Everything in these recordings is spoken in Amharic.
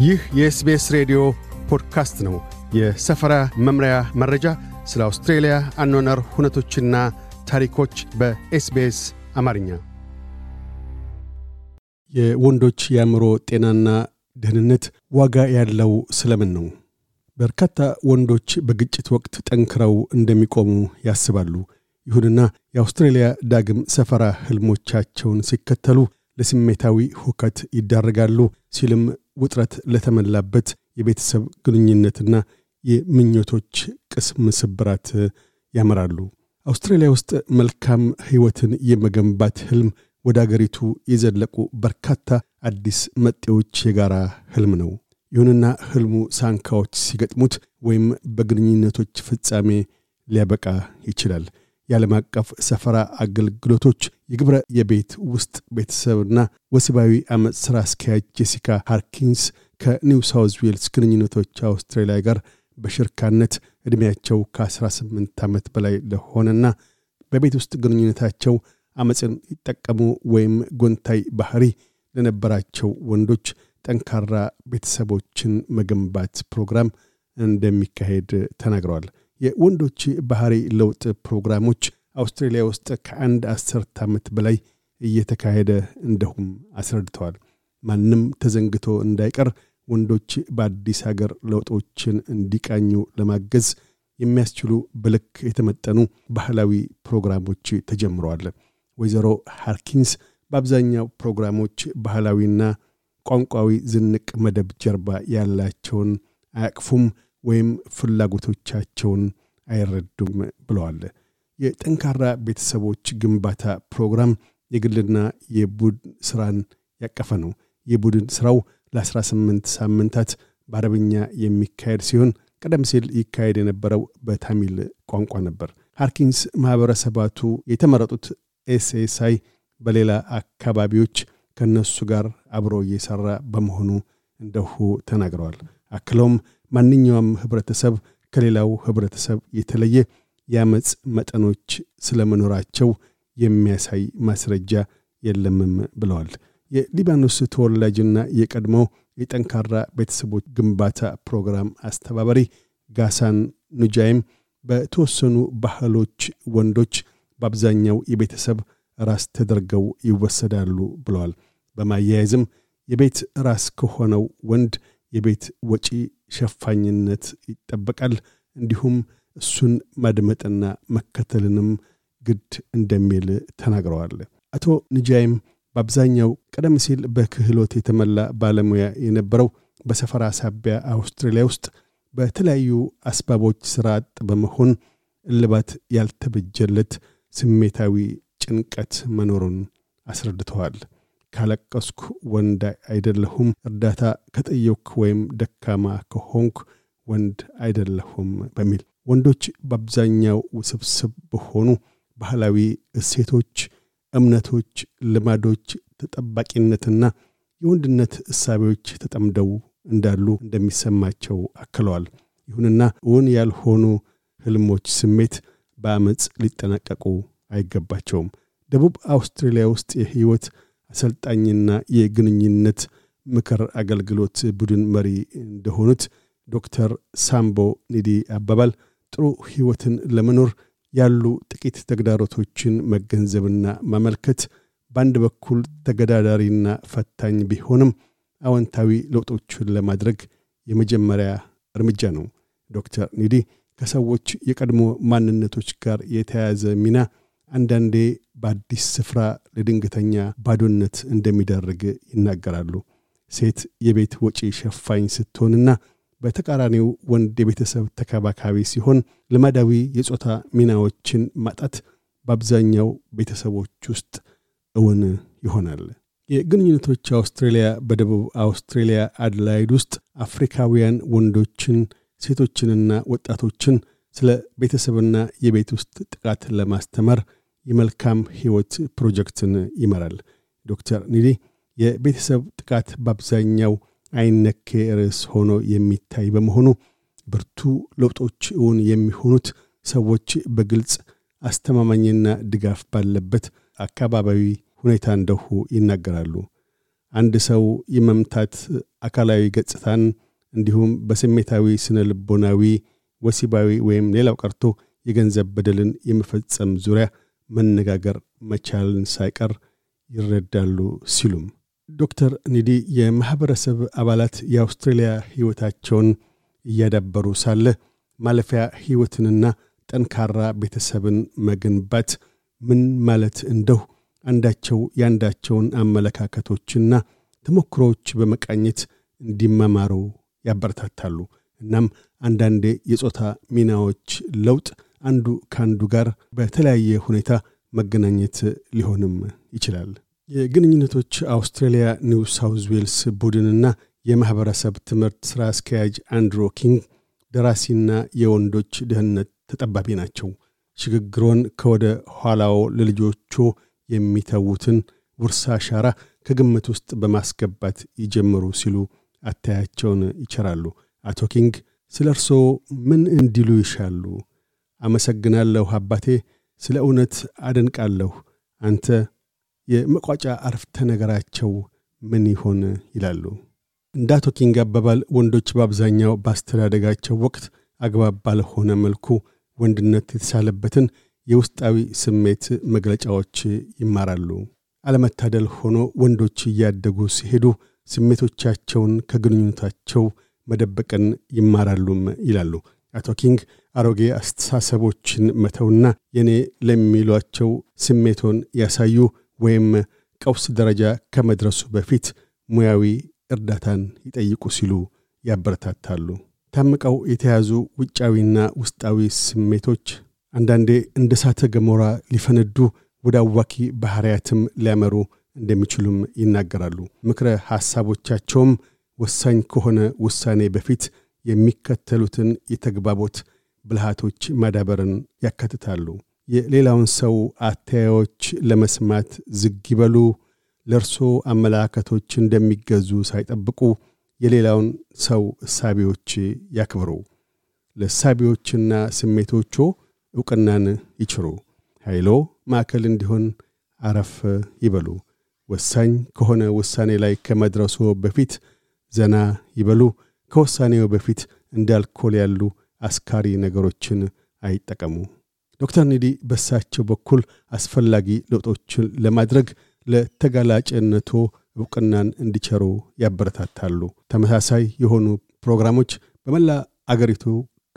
ይህ የ SBS ሬዲዮ ፖድካስት ነው። የሰፈራ መምሪያ መረጃ፣ ስለ አውስትሬልያ አኗኗር ሁነቶችና ታሪኮች በ SBS አማርኛ። የወንዶች የአእምሮ ጤናና ደህንነት ዋጋ ያለው ስለምን ነው? በርካታ ወንዶች በግጭት ወቅት ጠንክረው እንደሚቆሙ ያስባሉ። ይሁንና የአውስትሬልያ ዳግም ሰፈራ ህልሞቻቸውን ሲከተሉ ለስሜታዊ ሁከት ይዳረጋሉ ሲልም ውጥረት ለተመላበት የቤተሰብ ግንኙነትና የምኞቶች ቅስም ስብራት ያመራሉ። አውስትራሊያ ውስጥ መልካም ሕይወትን የመገንባት ህልም ወደ አገሪቱ የዘለቁ በርካታ አዲስ መጤዎች የጋራ ህልም ነው። ይሁንና ህልሙ ሳንካዎች ሲገጥሙት ወይም በግንኙነቶች ፍጻሜ ሊያበቃ ይችላል። የዓለም አቀፍ ሰፈራ አገልግሎቶች የግብረ የቤት ውስጥ ቤተሰብና ወሲባዊ አመፅ ሥራ አስኪያጅ ጄሲካ ሃርኪንስ ከኒው ሳውዝ ዌልስ ግንኙነቶች አውስትራሊያ ጋር በሽርካነት ዕድሜያቸው ከ18 ዓመት በላይ ለሆነና በቤት ውስጥ ግንኙነታቸው አመፅን ይጠቀሙ ወይም ጎንታይ ባህሪ ለነበራቸው ወንዶች ጠንካራ ቤተሰቦችን መገንባት ፕሮግራም እንደሚካሄድ ተናግረዋል። የወንዶች ባህሪ ለውጥ ፕሮግራሞች አውስትሬልያ ውስጥ ከአንድ አስርት ዓመት በላይ እየተካሄደ እንደሁም አስረድተዋል። ማንም ተዘንግቶ እንዳይቀር ወንዶች በአዲስ ሀገር ለውጦችን እንዲቃኙ ለማገዝ የሚያስችሉ በልክ የተመጠኑ ባህላዊ ፕሮግራሞች ተጀምረዋል። ወይዘሮ ሃርኪንስ በአብዛኛው ፕሮግራሞች ባህላዊና ቋንቋዊ ዝንቅ መደብ ጀርባ ያላቸውን አያቅፉም ወይም ፍላጎቶቻቸውን አይረዱም ብለዋል። የጠንካራ ቤተሰቦች ግንባታ ፕሮግራም የግልና የቡድን ስራን ያቀፈ ነው። የቡድን ስራው ለ18 ሳምንታት በአረብኛ የሚካሄድ ሲሆን ቀደም ሲል ይካሄድ የነበረው በታሚል ቋንቋ ነበር። ሃርኪንስ ማኅበረሰባቱ የተመረጡት SSI በሌላ አካባቢዎች ከእነሱ ጋር አብሮ እየሠራ በመሆኑ እንደሁ ተናግረዋል። አክለውም ማንኛውም ህብረተሰብ ከሌላው ህብረተሰብ የተለየ የአመፅ መጠኖች ስለመኖራቸው የሚያሳይ ማስረጃ የለምም ብለዋል። የሊባኖስ ተወላጅና የቀድሞው የጠንካራ ቤተሰቦች ግንባታ ፕሮግራም አስተባባሪ ጋሳን ኑጃይም በተወሰኑ ባህሎች ወንዶች በአብዛኛው የቤተሰብ ራስ ተደርገው ይወሰዳሉ ብለዋል። በማያያዝም የቤት ራስ ከሆነው ወንድ የቤት ወጪ ሸፋኝነት ይጠበቃል። እንዲሁም እሱን ማድመጥና መከተልንም ግድ እንደሚል ተናግረዋል። አቶ ንጃይም በአብዛኛው ቀደም ሲል በክህሎት የተሞላ ባለሙያ የነበረው በሰፈራ ሳቢያ አውስትራሊያ ውስጥ በተለያዩ አስባቦች አጥ በመሆን እልባት ያልተበጀለት ስሜታዊ ጭንቀት መኖሩን አስረድተዋል። ካለቀስኩ ወንድ አይደለሁም፣ እርዳታ ከጠየኩ ወይም ደካማ ከሆንኩ ወንድ አይደለሁም በሚል ወንዶች በአብዛኛው ውስብስብ በሆኑ ባህላዊ እሴቶች፣ እምነቶች፣ ልማዶች፣ ተጠባቂነትና የወንድነት እሳቤዎች ተጠምደው እንዳሉ እንደሚሰማቸው አክለዋል። ይሁንና እውን ያልሆኑ ህልሞች ስሜት በአመፅ ሊጠናቀቁ አይገባቸውም። ደቡብ አውስትራሊያ ውስጥ የህይወት አሰልጣኝና የግንኙነት ምክር አገልግሎት ቡድን መሪ እንደሆኑት ዶክተር ሳምቦ ኒዲ አባባል ጥሩ ህይወትን ለመኖር ያሉ ጥቂት ተግዳሮቶችን መገንዘብና ማመልከት በአንድ በኩል ተገዳዳሪና ፈታኝ ቢሆንም አዎንታዊ ለውጦችን ለማድረግ የመጀመሪያ እርምጃ ነው። ዶክተር ኒዲ ከሰዎች የቀድሞ ማንነቶች ጋር የተያያዘ ሚና አንዳንዴ በአዲስ ስፍራ ለድንገተኛ ባዶነት እንደሚዳርግ ይናገራሉ። ሴት የቤት ወጪ ሸፋኝ ስትሆንና በተቃራኒው ወንድ የቤተሰብ ተከባካቢ ሲሆን ልማዳዊ የጾታ ሚናዎችን ማጣት በአብዛኛው ቤተሰቦች ውስጥ እውን ይሆናል። የግንኙነቶች አውስትሬልያ በደቡብ አውስትሬልያ አድላይድ ውስጥ አፍሪካውያን ወንዶችን ሴቶችንና ወጣቶችን ስለ ቤተሰብና የቤት ውስጥ ጥቃት ለማስተማር የመልካም ሕይወት ፕሮጀክትን ይመራል። ዶክተር ኒዲ የቤተሰብ ጥቃት በአብዛኛው አይነኬ ርዕስ ሆኖ የሚታይ በመሆኑ ብርቱ ለውጦች እውን የሚሆኑት ሰዎች በግልጽ አስተማማኝና ድጋፍ ባለበት አካባቢዊ ሁኔታ እንደሁ ይናገራሉ። አንድ ሰው የመምታት አካላዊ ገጽታን እንዲሁም በስሜታዊ ስነ ልቦናዊ ወሲባዊ ወይም ሌላው ቀርቶ የገንዘብ በደልን የመፈጸም ዙሪያ መነጋገር መቻልን ሳይቀር ይረዳሉ ሲሉም ዶክተር ኒዲ የማኅበረሰብ አባላት የአውስትሬልያ ሕይወታቸውን እያዳበሩ ሳለ ማለፊያ ሕይወትንና ጠንካራ ቤተሰብን መገንባት ምን ማለት እንደሁ አንዳቸው የአንዳቸውን አመለካከቶችና ተሞክሮዎች በመቃኘት እንዲማማሩ ያበረታታሉ። እናም አንዳንዴ የጾታ ሚናዎች ለውጥ አንዱ ከአንዱ ጋር በተለያየ ሁኔታ መገናኘት ሊሆንም ይችላል። የግንኙነቶች አውስትራሊያ ኒው ሳውዝ ዌልስ ቡድንና የማኅበረሰብ ትምህርት ሥራ አስኪያጅ አንድሩ ኪንግ ደራሲና የወንዶች ደህንነት ተጠባቢ ናቸው። ሽግግሮን ከወደ ኋላው ለልጆቹ የሚተዉትን ውርሳ አሻራ ከግምት ውስጥ በማስገባት ይጀምሩ ሲሉ አተያያቸውን ይቸራሉ። አቶ ኪንግ ስለ እርስዎ ምን እንዲሉ ይሻሉ? አመሰግናለሁ አባቴ፣ ስለ እውነት አደንቃለሁ። አንተ የመቋጫ አረፍተ ነገራቸው ምን ይሆን ይላሉ። እንደ አቶ ኪንግ አባባል ወንዶች በአብዛኛው በአስተዳደጋቸው ወቅት አግባብ ባልሆነ መልኩ ወንድነት የተሳለበትን የውስጣዊ ስሜት መግለጫዎች ይማራሉ። አለመታደል ሆኖ ወንዶች እያደጉ ሲሄዱ ስሜቶቻቸውን ከግንኙነታቸው መደበቅን ይማራሉም ይላሉ አቶ ኪንግ። አሮጌ አስተሳሰቦችን መተውና የኔ ለሚሏቸው ስሜቶን ያሳዩ ወይም ቀውስ ደረጃ ከመድረሱ በፊት ሙያዊ እርዳታን ይጠይቁ ሲሉ ያበረታታሉ። ታምቀው የተያዙ ውጫዊና ውስጣዊ ስሜቶች አንዳንዴ እንደ ሳተ ገሞራ ሊፈነዱ ወደ አዋኪ ባሕርያትም ሊያመሩ እንደሚችሉም ይናገራሉ። ምክረ ሐሳቦቻቸውም ወሳኝ ከሆነ ውሳኔ በፊት የሚከተሉትን የተግባቦት ብልሃቶች ማዳበርን ያካትታሉ። የሌላውን ሰው አተያዮች ለመስማት ዝግ ይበሉ። ለእርሶ አመለካከቶች እንደሚገዙ ሳይጠብቁ የሌላውን ሰው እሳቤዎች ያክብሩ። ለእሳቤዎችና ስሜቶቹ ዕውቅናን ይችሩ። ኃይሎ ማዕከል እንዲሆን አረፍ ይበሉ። ወሳኝ ከሆነ ውሳኔ ላይ ከመድረሶ በፊት ዘና ይበሉ። ከውሳኔው በፊት እንደ አልኮል ያሉ አስካሪ ነገሮችን አይጠቀሙ። ዶክተር ኒዲ በሳቸው በኩል አስፈላጊ ለውጦችን ለማድረግ ለተጋላጭነቶ ዕውቅናን እንዲቸሩ ያበረታታሉ። ተመሳሳይ የሆኑ ፕሮግራሞች በመላ አገሪቱ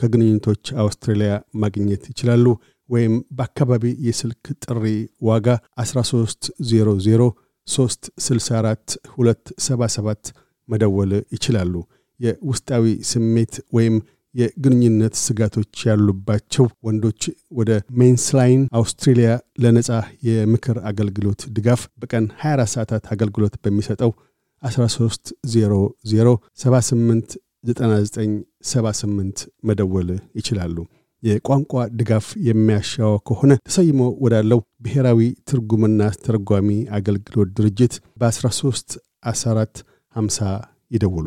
ከግንኙነቶች አውስትራሊያ ማግኘት ይችላሉ። ወይም በአካባቢ የስልክ ጥሪ ዋጋ 1300 364 277 መደወል ይችላሉ። የውስጣዊ ስሜት ወይም የግንኙነት ስጋቶች ያሉባቸው ወንዶች ወደ MensLine Australia ለነፃ የምክር አገልግሎት ድጋፍ በቀን 24 ሰዓታት አገልግሎት በሚሰጠው 1300789978 መደወል ይችላሉ። የቋንቋ ድጋፍ የሚያሻው ከሆነ ተሰይሞ ወዳለው ብሔራዊ ትርጉምና አስተርጓሚ አገልግሎት ድርጅት በ13 14 50 ይደውሉ።